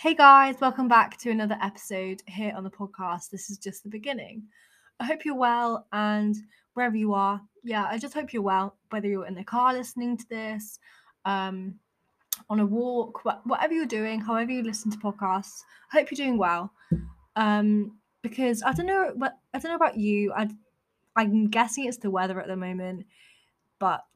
Hey guys, welcome back to another episode here on the podcast. This is just the beginning. I hope you're well and wherever you are, yeah, I just hope you're well, whether you're in the car listening to this, um, on a walk, wh- whatever you're doing, however you listen to podcasts, I hope you're doing well. Um, because I don't know, I don't know about you. I, I'm guessing it's the weather at the moment, but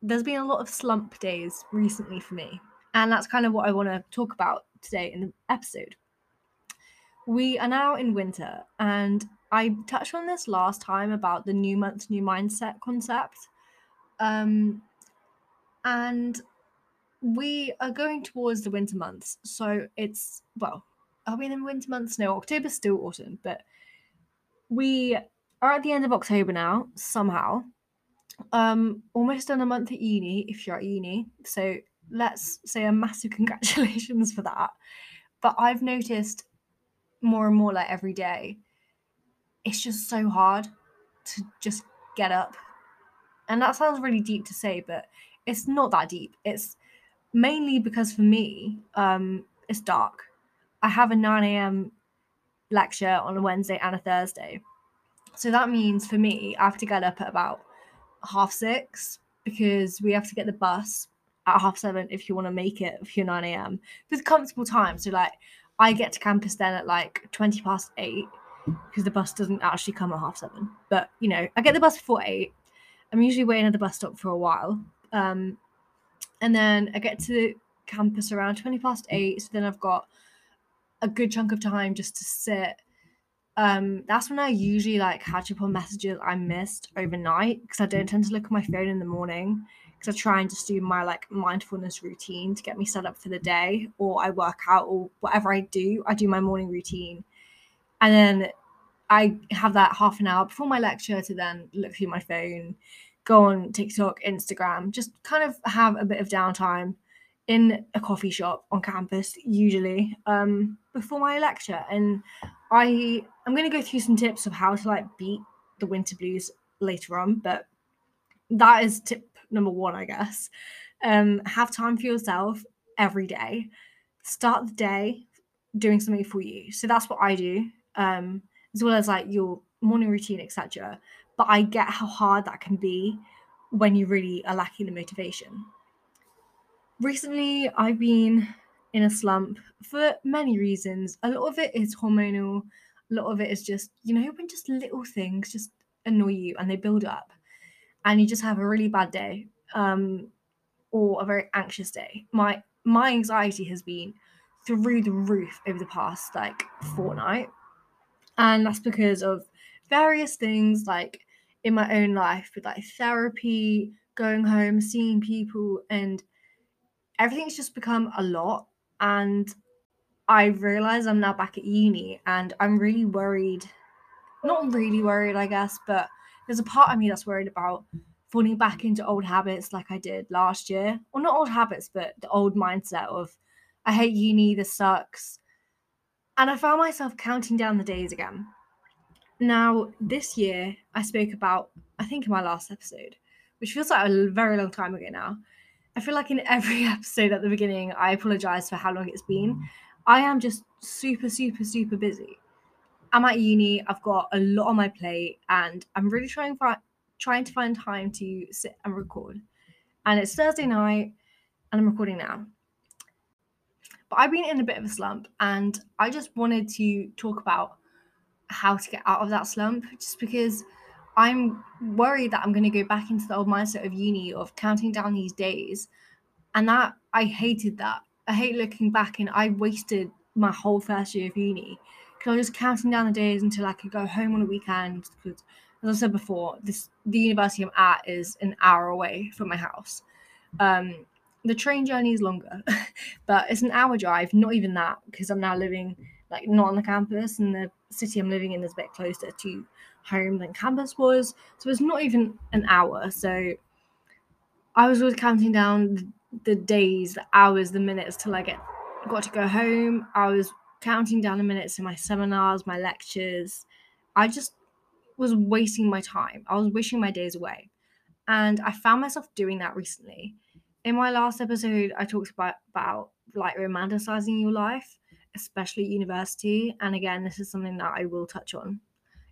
there's been a lot of slump days recently for me, and that's kind of what I want to talk about today in the episode. We are now in winter, and I touched on this last time about the new month, new mindset concept. Um, and we are going towards the winter months. So it's, well, are we in the winter months? No, October's still autumn, but we are at the end of October now, somehow. Um, almost done a month at uni if you're at uni. So let's say a massive congratulations for that. But I've noticed more and more like every day, it's just so hard to just get up. And that sounds really deep to say, but it's not that deep. It's mainly because for me, um, it's dark. I have a 9 a.m. lecture on a Wednesday and a Thursday. So that means for me, I have to get up at about half six because we have to get the bus at half seven if you want to make it for your 9 a.m. with comfortable time. So like I get to campus then at like 20 past eight because the bus doesn't actually come at half seven. But you know, I get the bus before eight. I'm usually waiting at the bus stop for a while. Um, and then I get to campus around 20 past eight. So then I've got a good chunk of time just to sit. Um, that's when I usually like catch up on messages I missed overnight because I don't tend to look at my phone in the morning because I try and just do my like mindfulness routine to get me set up for the day, or I work out, or whatever I do, I do my morning routine, and then I have that half an hour before my lecture to then look through my phone, go on TikTok, Instagram, just kind of have a bit of downtime in a coffee shop on campus usually um, before my lecture. And i i'm going to go through some tips of how to like beat the winter blues later on but that is tip number one i guess. Um, have time for yourself every day. Start the day doing something for you. So that's what i do um, as well as like your morning routine etc but i get how hard that can be when you really are lacking the motivation. Recently I've been in a slump for many reasons. A lot of it is hormonal, a lot of it is just, you know, when just little things just annoy you and they build up and you just have a really bad day um, or a very anxious day. My my anxiety has been through the roof over the past like fortnight. And that's because of various things like in my own life with like therapy, going home, seeing people and everything's just become a lot and I realize I'm now back at uni and I'm really worried. Not really worried, I guess, but there's a part of me that's worried about falling back into old habits like I did last year. Well, not old habits, but the old mindset of I hate uni, this sucks. And I found myself counting down the days again. Now, this year, I spoke about, I think in my last episode, which feels like a very long time ago now, I feel like in every episode at the beginning, I apologize for how long it's been. Mm. I am just super, super, super busy. I'm at uni. I've got a lot on my plate, and I'm really trying for trying to find time to sit and record. And it's Thursday night, and I'm recording now. But I've been in a bit of a slump, and I just wanted to talk about how to get out of that slump, just because I'm worried that I'm going to go back into the old mindset of uni of counting down these days. And that I hated that. I hate looking back and I wasted my whole first year of uni because I was just counting down the days until I could go home on a weekend. Because, as I said before, this the university I'm at is an hour away from my house. Um, the train journey is longer, but it's an hour drive. Not even that because I'm now living like not on the campus, and the city I'm living in is a bit closer to home than campus was. So it's not even an hour. So I was always counting down the days, the hours, the minutes till I get got to go home. I was counting down the minutes in my seminars, my lectures. I just was wasting my time. I was wishing my days away. And I found myself doing that recently. In my last episode, I talked about, about like romanticizing your life. especially university. And again, this is something that I will touch on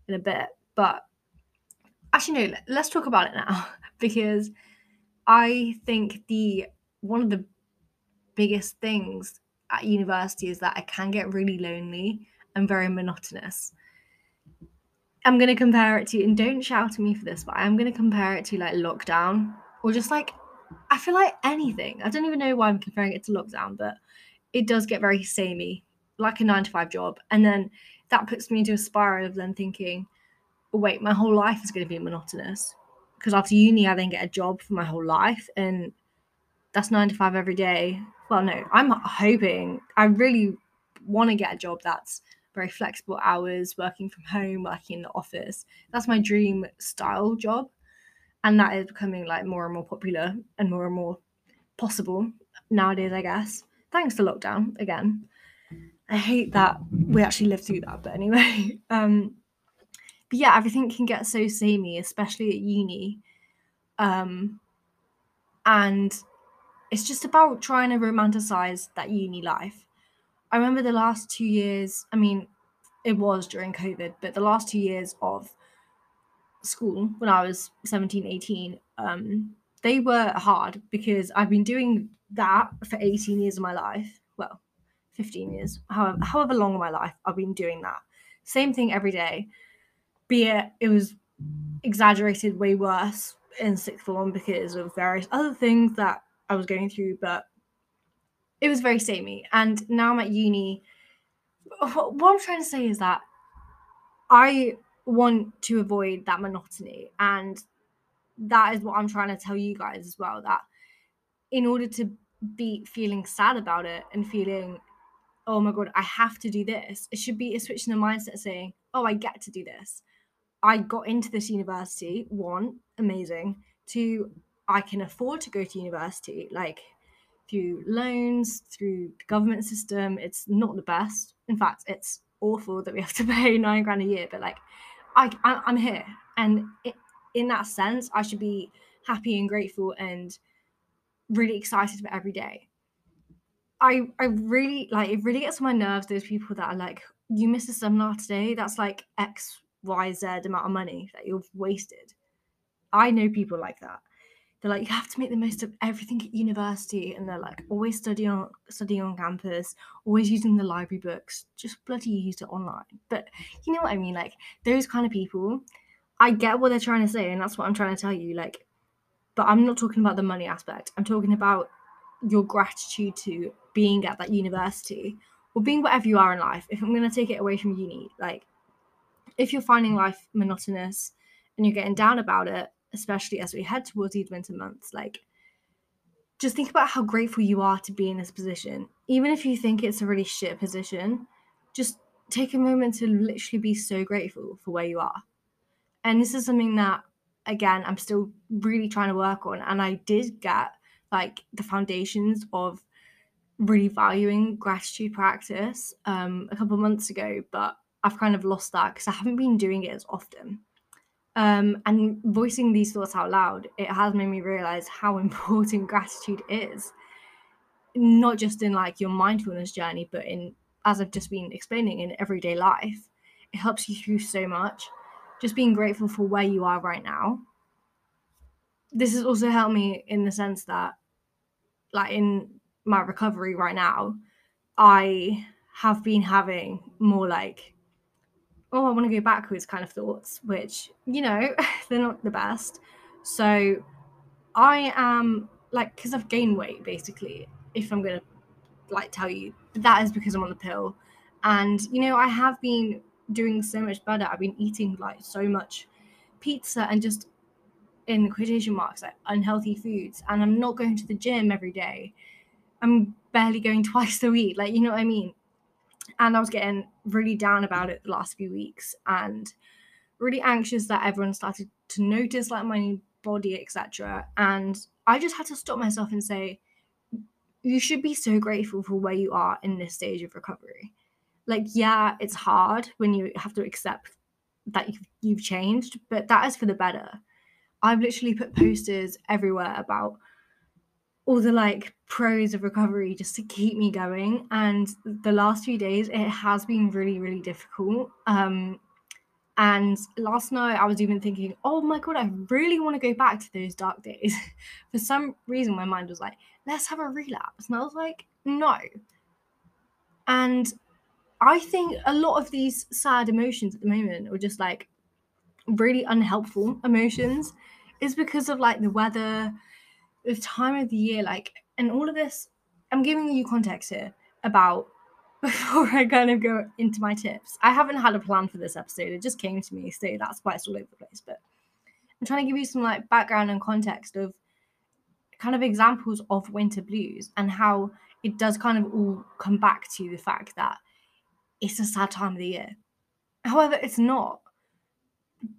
in a bit. But actually, no, let's talk about it now because I think the one of the biggest things at university is that I can get really lonely and very monotonous. I'm going to compare it to, and don't shout at me for this, but I'm going to compare it to like lockdown or just like, I feel like anything. I don't even know why I'm comparing it to lockdown, but it does get very samey, like a nine to five job. And then that puts me into a spiral of then thinking, oh, wait, my whole life is going to be monotonous. Because after uni, I then get a job for my whole life. And that's nine to five every day. Well, no, I'm hoping, I really want to get a job that's very flexible hours, working from home, working in the office. That's my dream style job. And that is becoming like more and more popular and more and more possible nowadays, I guess. Thanks to lockdown again. I hate that we actually lived through that, but anyway. Um, but yeah, everything can get so samey, especially at uni. Um, and it's just about trying to romanticize that uni life. I remember the last two years, I mean, it was during COVID, but the last two years of school when I was 17, 18, um, they were hard because I've been doing that for 18 years of my life. Well, 15 years, however, however long of my life, I've been doing that. Same thing every day. Be it, it was exaggerated way worse in sixth form because of various other things that I was going through, but it was very samey. And now I'm at uni. What I'm trying to say is that I want to avoid that monotony. And that is what I'm trying to tell you guys as well that in order to be feeling sad about it and feeling, oh my God, I have to do this, it should be a switch in the mindset saying, oh, I get to do this. I got into this university, one, amazing. Two, I can afford to go to university. Like, through loans, through the government system. It's not the best. In fact, it's awful that we have to pay nine grand a year. But like, I, I am here, and it, in that sense, I should be happy and grateful and really excited for every day. I I really like it. Really gets on my nerves. Those people that are like, you missed a seminar today. That's like X Y Z amount of money that you've wasted. I know people like that they're like you have to make the most of everything at university and they're like always studying on studying on campus always using the library books just bloody use it online. But you know what i mean? Like those kind of people i get what they're trying to say and that's what i'm trying to tell you like but i'm not talking about the money aspect. I'm talking about your gratitude to being at that university or being whatever you are in life. If i'm going to take it away from uni like if you're finding life monotonous and you're getting down about it especially as we head towards these winter months, like just think about how grateful you are to be in this position. Even if you think it's a really shit position, just take a moment to literally be so grateful for where you are. And this is something that, again, I'm still really trying to work on. And I did get like the foundations of really valuing gratitude practice um, a couple months ago, but I've kind of lost that because I haven't been doing it as often. Um, and voicing these thoughts out loud, it has made me realize how important gratitude is, not just in like your mindfulness journey, but in, as I've just been explaining, in everyday life. It helps you through so much. Just being grateful for where you are right now. This has also helped me in the sense that, like, in my recovery right now, I have been having more like oh, I want to go backwards kind of thoughts, which, you know, they're not the best. So I am like, because I've gained weight basically, if I'm going to like tell you, that is because I'm on the pill. And, you know, I have been doing so much better. I've been eating like so much pizza and just in quotation marks, like unhealthy foods. And I'm not going to the gym every day. I'm barely going twice a week. Like, you know what I mean? And I was getting really down about it the last few weeks and really anxious that everyone started to notice like my body, etc. And I just had to stop myself and say, you should be so grateful for where you are in this stage of recovery. Like, yeah, it's hard when you have to accept that you've, you've changed, but that is for the better. I've literally put posters everywhere about all the like pros of recovery just to keep me going. And the last few days, it has been really, really difficult. Um, and last night, I was even thinking, oh my God, I really want to go back to those dark days. For some reason, my mind was like, let's have a relapse. And I was like, no. And I think a lot of these sad emotions at the moment, or just like really unhelpful emotions, is because of like the weather, the time of the year, like, and all of this. I'm giving you context here about before I kind of go into my tips. I haven't had a plan for this episode. It just came to me, so that's why it's all over the place. But I'm trying to give you some like background and context of kind of examples of winter blues and how it does kind of all come back to the fact that it's a sad time of the year. However, it's not.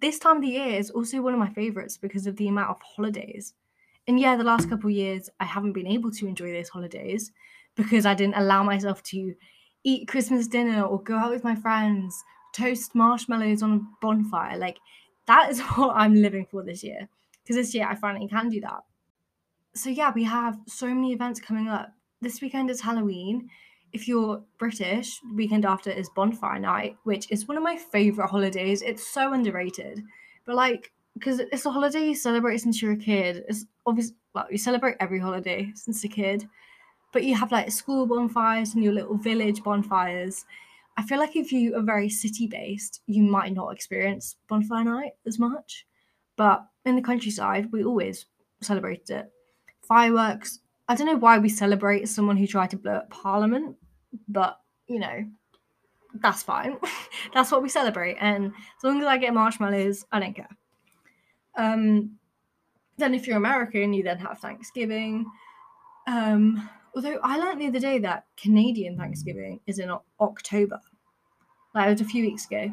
This time of the year is also one of my favorites because of the amount of holidays. And yeah, the last couple years I haven't been able to enjoy those holidays because I didn't allow myself to eat Christmas dinner or go out with my friends, toast marshmallows on a bonfire. Like that is what I'm living for this year. Because this year I finally can do that. So yeah, we have so many events coming up. This weekend is Halloween. If you're British, weekend after is bonfire night, which is one of my favorite holidays. It's so underrated. But like because it's a holiday you celebrate since you're a kid. It's obviously well, you celebrate every holiday since a kid but you have like school bonfires and your little village bonfires. I feel like if you are very city based, you might not experience bonfire night as much. But in the countryside, we always celebrate it. Fireworks. I don't know why we celebrate someone who tried to blow up Parliament, but you know, that's fine. that's what we celebrate. And as long as I get marshmallows, I don't care. Um, then if you're American, you then have Thanksgiving. Um, Although I learned the other day that Canadian Thanksgiving is in October. Like it was a few weeks ago.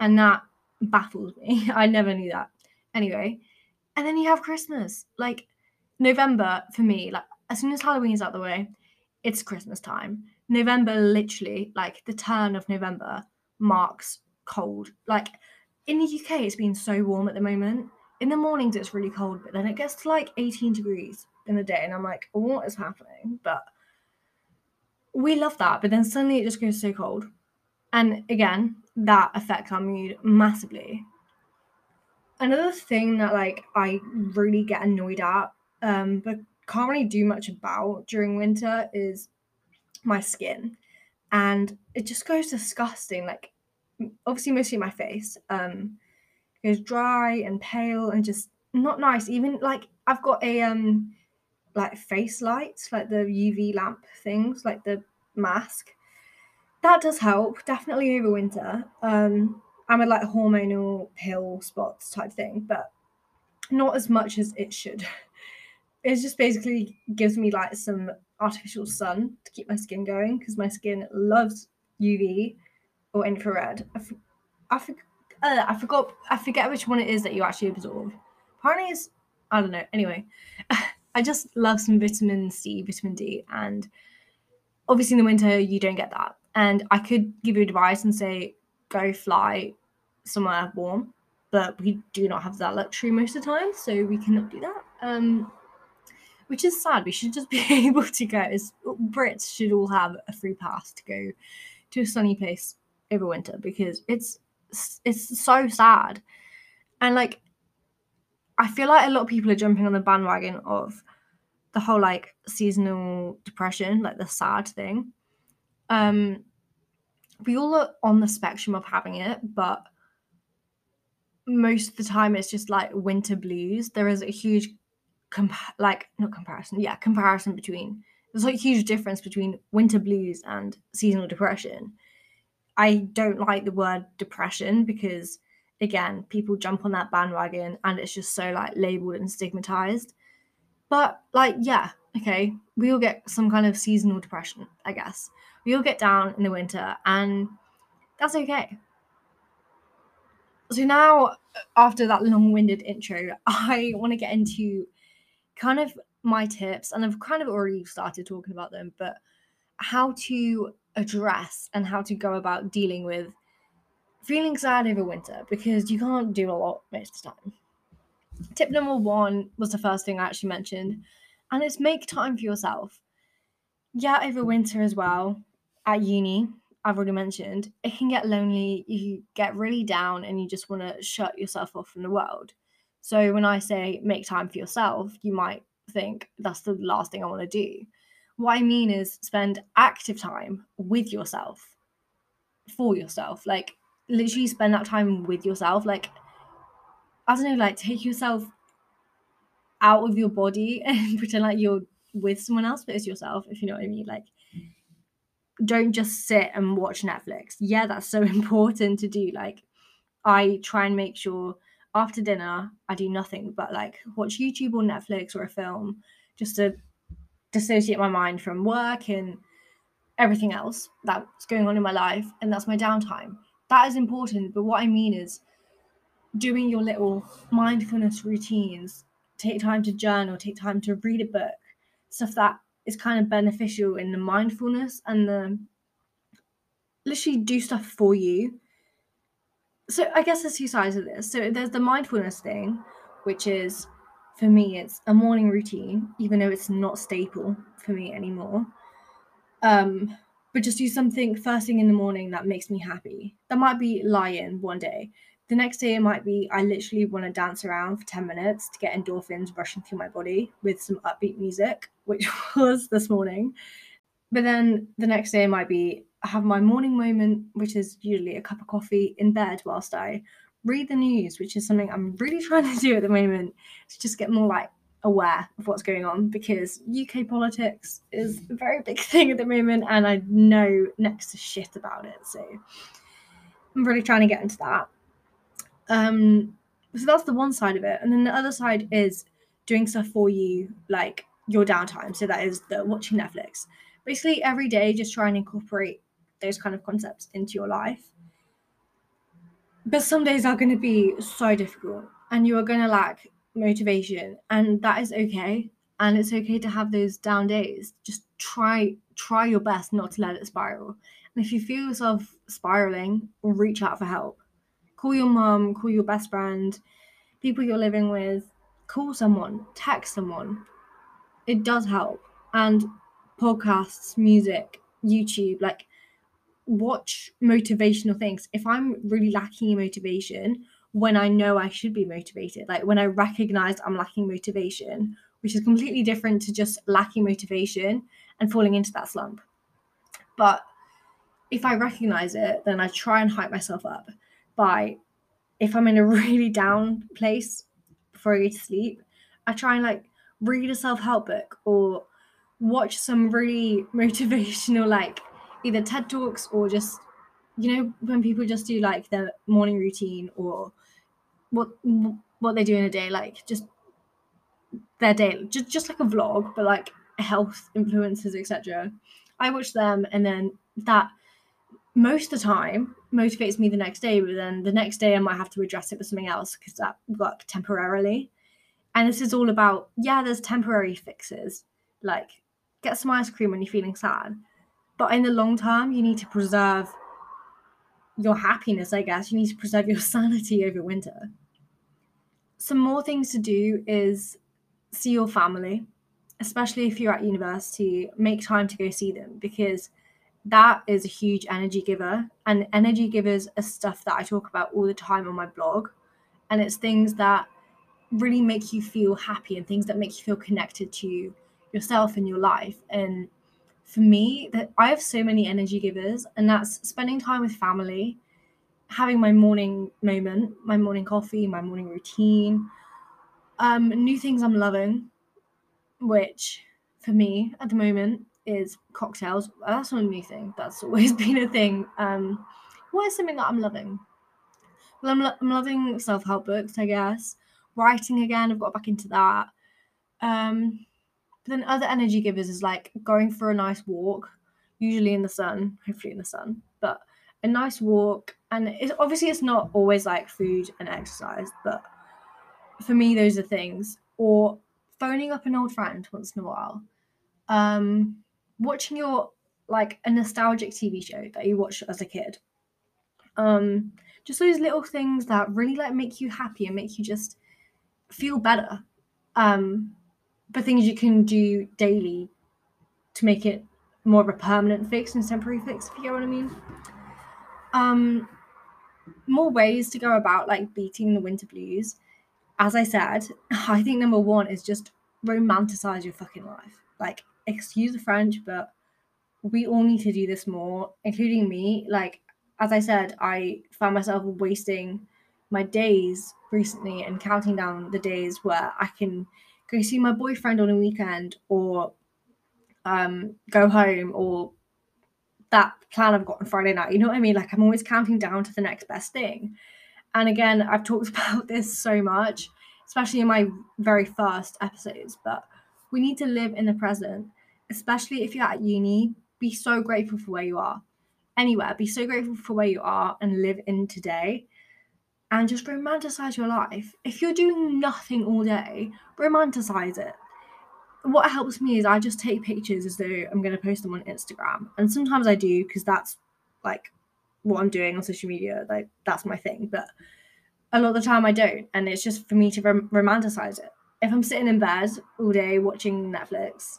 And that baffles me. I never knew that. Anyway. And then you have Christmas. Like November for me, like as soon as Halloween is out the way, it's Christmas time. November literally, like the turn of November marks cold. Like in the UK, it's been so warm at the moment. In the mornings, it's really cold, but then it gets to like 18 degrees in the day and I'm like, what is happening? But we love that, but then suddenly it just goes so cold. And again, that affects our mood massively. Another thing that like I really get annoyed at, um, but can't really do much about during winter is my skin. And it just goes disgusting. Like obviously mostly my face. Um goes dry and pale and just not nice. Even like I've got a um like face lights, like the UV lamp things, like the mask. That does help, definitely over winter. Um, I'm a like hormonal pill spots type thing, but not as much as it should. It just basically gives me like some artificial sun to keep my skin going because my skin loves UV or infrared. I, f- I, f- uh, I forgot I forget which one it is that you actually absorb. Apparently, it's I don't know. Anyway, I just love some vitamin C, vitamin D, and obviously in the winter you don't get that. And I could give you advice and say go fly somewhere warm, but we do not have that luxury most of the time, so we cannot do that. Um, which is sad. We should just be able to go. As Brits should all have a free pass to go to a sunny place over winter because it's it's so sad. And like I feel like a lot of people are jumping on the bandwagon of the whole like seasonal depression, like the sad thing. Um, we all are on the spectrum of having it, but most of the time it's just like winter blues. There is a huge, comp- like not comparison, yeah, comparison between. There's like a huge difference between winter blues and seasonal depression. I don't like the word depression because again, people jump on that bandwagon and it's just so like labeled and stigmatized. But like, yeah, okay, we all get some kind of seasonal depression, I guess. We all get down in the winter and that's okay. So now, after that long-winded intro, I want to get into kind of my tips, and I've kind of already started talking about them, but how to address and how to go about dealing with feeling sad over winter because you can't do a lot most of the time. Tip number one was the first thing I actually mentioned, And it's make time for yourself. Yeah, over winter as well, at uni, I've already mentioned, it can get lonely. You get really down and you just want to shut yourself off from the world. So when I say make time for yourself, you might think that's the last thing I want to do. What I mean is spend active time with yourself, for yourself. Like literally spend that time with yourself. Like, I don't know, like take yourself out of your body and pretend like you're with someone else, but it's yourself, if you know what I mean. Like, don't just sit and watch Netflix. Yeah, that's so important to do. Like, I try and make sure after dinner I do nothing but like watch YouTube or Netflix or a film just to dissociate my mind from work and everything else that's going on in my life. And that's my downtime. That is important. But what I mean is doing your little mindfulness routines, take time to journal, take time to read a book, stuff that is kind of beneficial in the mindfulness and the literally do stuff for you. So I guess there's two sides of this. So there's the mindfulness thing, which is for me it's a morning routine, even though it's not staple for me anymore. Um, but just do something first thing in the morning that makes me happy. That might be lying one day. The next day it might be I literally want to dance around for 10 minutes to get endorphins rushing through my body with some upbeat music, which was this morning. But then the next day it might be I have my morning moment, which is usually a cup of coffee in bed whilst I read the news, which is something I'm really trying to do at the moment to just get more like aware of what's going on because UK politics is a very big thing at the moment and I know next to shit about it. So I'm really trying to get into that. Um, so that's the one side of it. And then the other side is doing stuff for you, like your downtime. So that is the watching Netflix. Basically, every day, just try and incorporate those kind of concepts into your life. But some days are going to be so difficult and you are going to lack motivation and that is okay. And it's okay to have those down days. Just try try your best not to let it spiral. And if you feel yourself spiraling reach out for help. Call your mom call your best friend people you're living with. Call someone text someone. It does help. And podcasts music youtube like watch motivational things if i'm really lacking in motivation when I know I should be motivated, like when I recognize I'm lacking motivation, which is completely different to just lacking motivation and falling into that slump. But if I recognize it, then I try and hype myself up by if I'm in a really down place before I go to sleep, I try and like read a self-help book or watch some really motivational like either TED Talks or just you know when people just do like their morning routine or what what they do in a day, like just their day, just just like a vlog, but like health influences, etc. I watch them, and then that most of the time motivates me the next day. But then the next day, I might have to address it with something else because that worked temporarily. And this is all about yeah, there's temporary fixes, like get some ice cream when you're feeling sad, but in the long term, you need to preserve your happiness. I guess you need to preserve your sanity over winter some more things to do is see your family, especially if you're at university, make time to go see them because that is a huge energy giver. And energy givers are stuff that I talk about all the time on my blog. And it's things that really make you feel happy and things that make you feel connected to yourself and your life. And for me, that I have so many energy givers, and that's spending time with family, having my morning moment, my morning coffee, my morning routine. Um, new things I'm loving, which for me at the moment is cocktails. That's not a new thing. That's always been a thing. Um, what is something that I'm loving? Well, I'm, lo- I'm loving self help books, I guess. Writing again, I've got back into that. Um, but then other energy givers is like going for a nice walk, usually in the sun, hopefully in the sun, but a nice walk. And it's obviously it's not always like food and exercise but for me those are things. Or phoning up an old friend once in a while. Um watching your like a nostalgic tv show that you watched as a kid. Um just those little things that really like make you happy and make you just feel better. Um but things you can do daily to make it more of a permanent fix and temporary fix, if you get what I mean. Um, more ways to go about like beating the winter blues. As I said, I think number one is just romanticize your fucking life. Like, excuse the French, but we all need to do this more, including me. Like, as I said, I found myself wasting my days recently and counting down the days where I can go see my boyfriend on a weekend or um, go home or that plan I've got on Friday night. You know what I mean? Like I'm always counting down to the next best thing. And again, I've talked about this so much, especially in my very first episodes, but we need to live in the present, especially if you're at uni. Be so grateful for where you are. Anywhere, be so grateful for where you are and live in today and just romanticize your life. If you're doing nothing all day, romanticize it what helps me is I just take pictures as though I'm going to post them on Instagram. And sometimes I do because that's like what I'm doing on social media. Like that's my thing. But a lot of the time I don't. And it's just for me to rom- romanticize it. If I'm sitting in bed all day watching Netflix,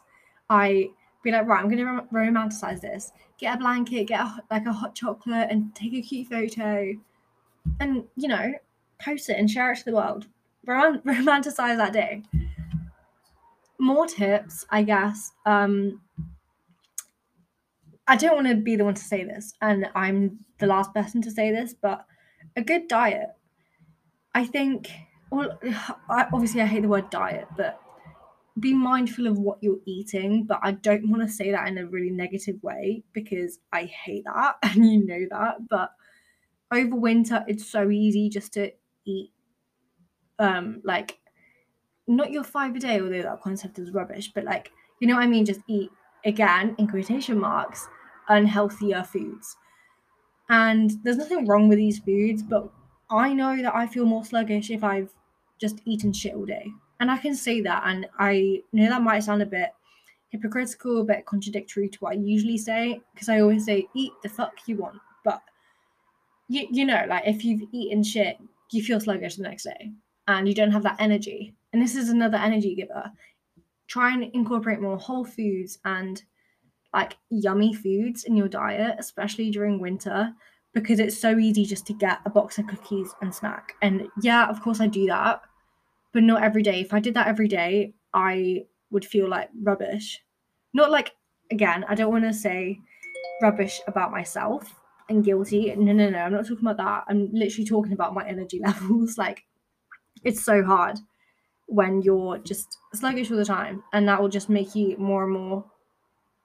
I be like, right, I'm going to rom- romanticize this. Get a blanket, get a, like a hot chocolate, and take a cute photo, and you know, post it and share it to the world. Rom- romanticize that day more tips, I guess. Um, I don't want to be the one to say this, and I'm the last person to say this, but a good diet. I think, well, I, obviously, I hate the word diet, but be mindful of what you're eating. But I don't want to say that in a really negative way because I hate that, and you know that. But over winter, it's so easy just to eat um like not your five a day, although that concept is rubbish, but like, you know what I mean? Just eat, again, in quotation marks, unhealthier foods. And there's nothing wrong with these foods, but I know that I feel more sluggish if I've just eaten shit all day. And I can say that. And I know that might sound a bit hypocritical, a bit contradictory to what I usually say, because I always say, eat the fuck you want. You, you know, like if you've eaten shit, you feel sluggish the next day and you don't have that energy. And this is another energy giver. Try and incorporate more whole foods and like yummy foods in your diet especially during winter because it's so easy just to get a box of cookies and snack. And yeah of course i do that but not every day. If i did that every day i would feel like rubbish. Not like again i don't want to say rubbish about myself and guilty. No no no i'm not talking about that. I'm literally talking about my energy levels. Like it's so hard when you're just sluggish all the time and that will just make you more and more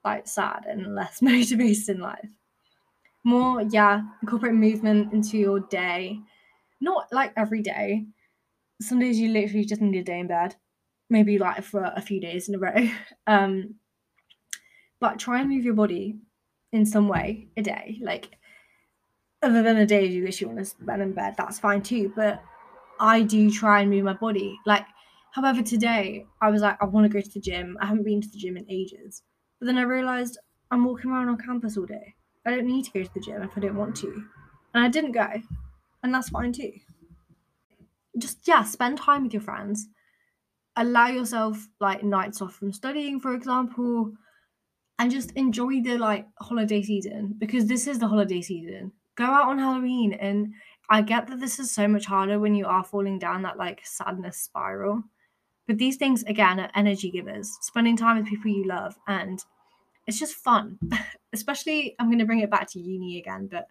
like sad and less motivated in life. More yeah incorporate movement into your day. Not like every day. Some days you literally just need a day in bed. Maybe like for a few days in a row. Um but try and move your body in some way a day. Like other than the days you wish you want to spend in bed that's fine too but i do try and move my body like However, today I was like, I want to go to the gym. I haven't been to the gym in ages. But then I realized I'm walking around on campus all day. I don't need to go to the gym if I don't want to. And I didn't go. And that's fine too. Just, yeah, spend time with your friends. Allow yourself like nights off from studying, for example, and just enjoy the like holiday season because this is the holiday season. Go out on Halloween and I get that this is so much harder when you are falling down that like sadness spiral. But these things, again, are energy givers, spending time with people you love. And it's just fun, especially I'm going to bring it back to uni again, but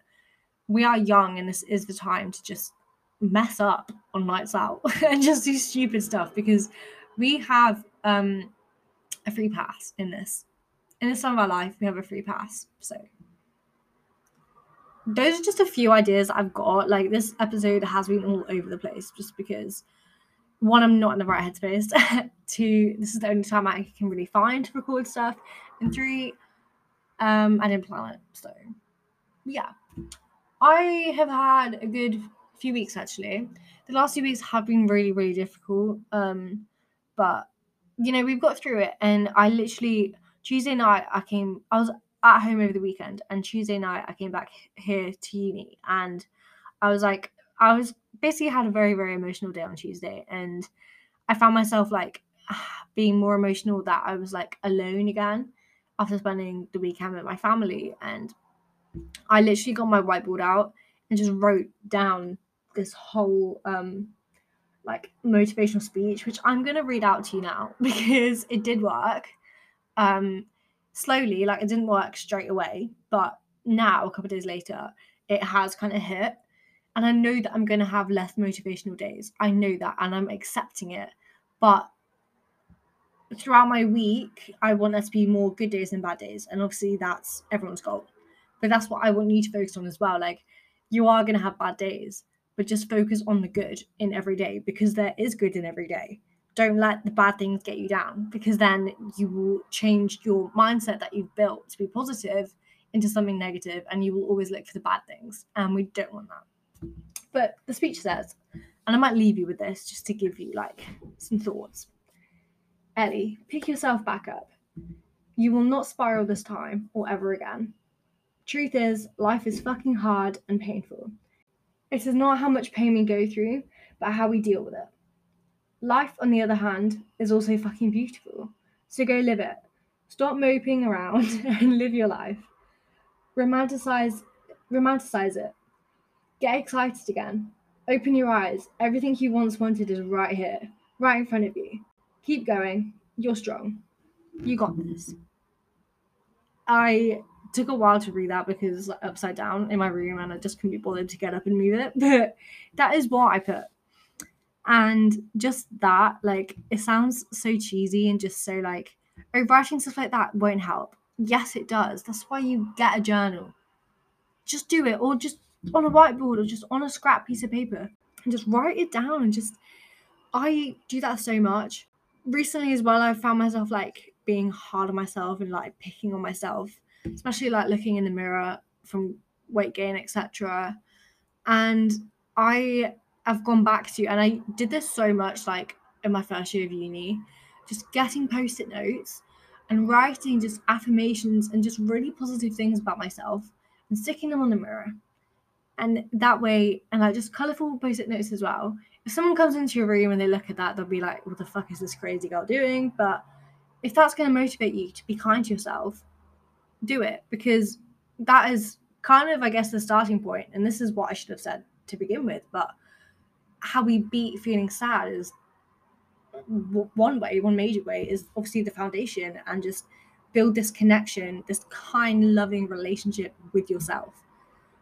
we are young and this is the time to just mess up on nights out and just do stupid stuff because we have um, a free pass in this. In this time of our life, we have a free pass. So those are just a few ideas I've got. Like this episode has been all over the place just because one, I'm not in the right headspace. Two, this is the only time I can really find to record stuff. And three, um, I didn't plan it. So, yeah. I have had a good few weeks actually. The last few weeks have been really, really difficult. Um, but you know, we've got through it. And I literally Tuesday night I came I was at home over the weekend and Tuesday night I came back here to uni and I was like I was basically had a very very emotional day on Tuesday and I found myself like being more emotional that I was like alone again after spending the weekend with my family. And I literally got my whiteboard out and just wrote down this whole um like motivational speech, which I'm gonna read out to you now because it did work. Um slowly, like it didn't work straight away, but now a couple of days later, it has kind of hit. And I know that I'm gonna have less motivational days. I know that and I'm accepting it. But throughout my week, I want there to be more good days than bad days. And obviously that's everyone's goal. But that's what I want you to focus on as well. Like you are gonna have bad days but just focus on the good in every day because there is good in every day. Don't let the bad things get you down because then you will change your mindset that you've built to be positive into something negative and you will always look for the bad things. And we don't want that. But the speech says, and I might leave you with this just to give you like some thoughts. Ellie, pick yourself back up. You will not spiral this time or ever again. Truth is, life is fucking hard and painful. It is not how much pain we go through, but how we deal with it. Life, on the other hand, is also fucking beautiful. So go live it. Stop moping around and live your life. Romanticize romanticize it. Get excited again. Open your eyes. Everything you once wanted is right here, right in front of you. Keep going. You're strong. You got this. I took a while to read that because like upside down in my room and I just couldn't be bothered to get up and move it. But that is what I put. And just that, like, it sounds so cheesy and just so like, oh, writing stuff like that won't help. Yes, it does. That's why you get a journal. Just do it, or just on a whiteboard, or just on a scrap piece of paper, and just write it down. And just, I do that so much. Recently, as well, I found myself like being hard on myself and like picking on myself especially like looking in the mirror from weight gain, etc. And I have gone back to, and I did this so much like in my first year of uni, just getting post it notes and writing just affirmations and just really positive things about myself and sticking them on the mirror. And that way, and like just colorful post it notes as well. If someone comes into your room and they look at that, they'll be like, what the fuck is this crazy girl doing? But if that's going to motivate you to be kind to yourself do it because that is kind of, I guess, the starting point. And this is what I should have said to begin with. But how we beat feeling sad is one way, one major way is obviously the foundation and just build this connection, this kind, loving relationship with yourself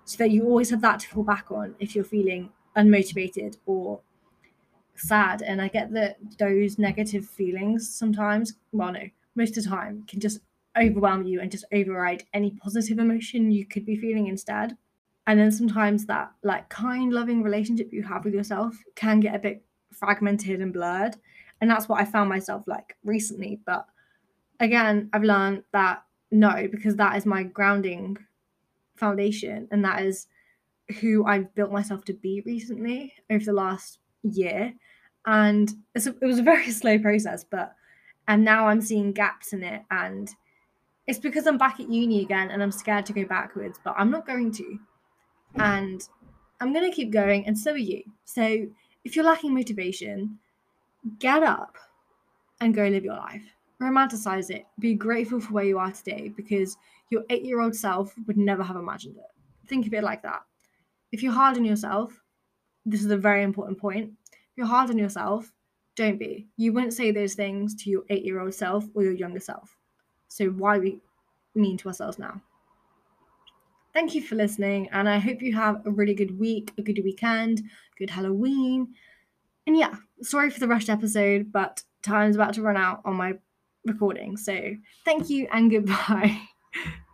so that you always have that to fall back on if you're feeling unmotivated or sad. And I get that those negative feelings sometimes, well, no, most of the time can just overwhelm you and just override any positive emotion you could be feeling instead. And then sometimes that like kind, loving relationship you have with yourself can get a bit fragmented and blurred. And that's what I found myself like recently. But again, I've learned that no, because that is my grounding foundation and that is who I've built myself to be recently over the last year. And a, it was a very slow process, but and now I'm seeing gaps in it and it's because I'm back at uni again and I'm scared to go backwards, but I'm not going to. And I'm going to keep going, and so are you. So if you're lacking motivation, get up and go live your life. Romanticize it. Be grateful for where you are today because your eight year old self would never have imagined it. Think of it like that. If you're hard on yourself, this is a very important point. If you're hard on yourself, don't be. You wouldn't say those things to your eight year old self or your younger self. So why we mean to ourselves now? Thank you for listening, and I hope you have a really good week, a good weekend, good Halloween. And yeah, sorry for the rushed episode, but time's about to run out on my recording. So thank you and goodbye.